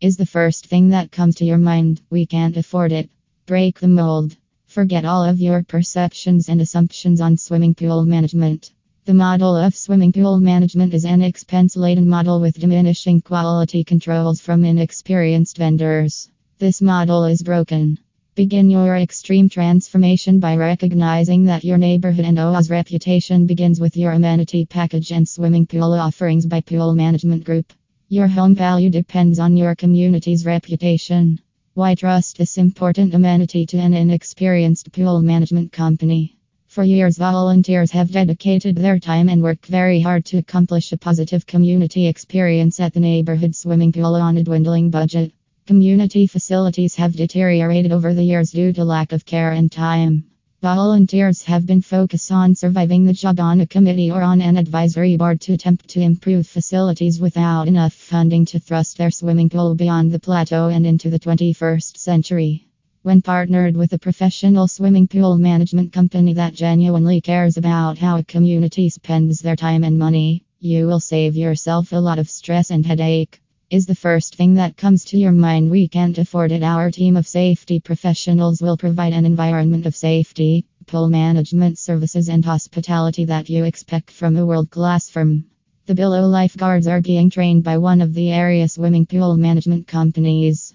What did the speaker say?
is the first thing that comes to your mind. We can't afford it. Break the mold. Forget all of your perceptions and assumptions on swimming pool management. The model of swimming pool management is an expense laden model with diminishing quality controls from inexperienced vendors. This model is broken. Begin your extreme transformation by recognizing that your neighborhood and HOA's reputation begins with your amenity package and swimming pool offerings by Pool Management Group. Your home value depends on your community's reputation. Why trust this important amenity to an inexperienced pool management company? For years, volunteers have dedicated their time and work very hard to accomplish a positive community experience at the neighborhood swimming pool on a dwindling budget. Community facilities have deteriorated over the years due to lack of care and time. Volunteers have been focused on surviving the job on a committee or on an advisory board to attempt to improve facilities without enough funding to thrust their swimming pool beyond the plateau and into the 21st century. When partnered with a professional swimming pool management company that genuinely cares about how a community spends their time and money, you will save yourself a lot of stress and headache is the first thing that comes to your mind. We can't afford it. Our team of safety professionals will provide an environment of safety, pool management services, and hospitality that you expect from a world class firm. The below lifeguards are being trained by one of the area swimming pool management companies.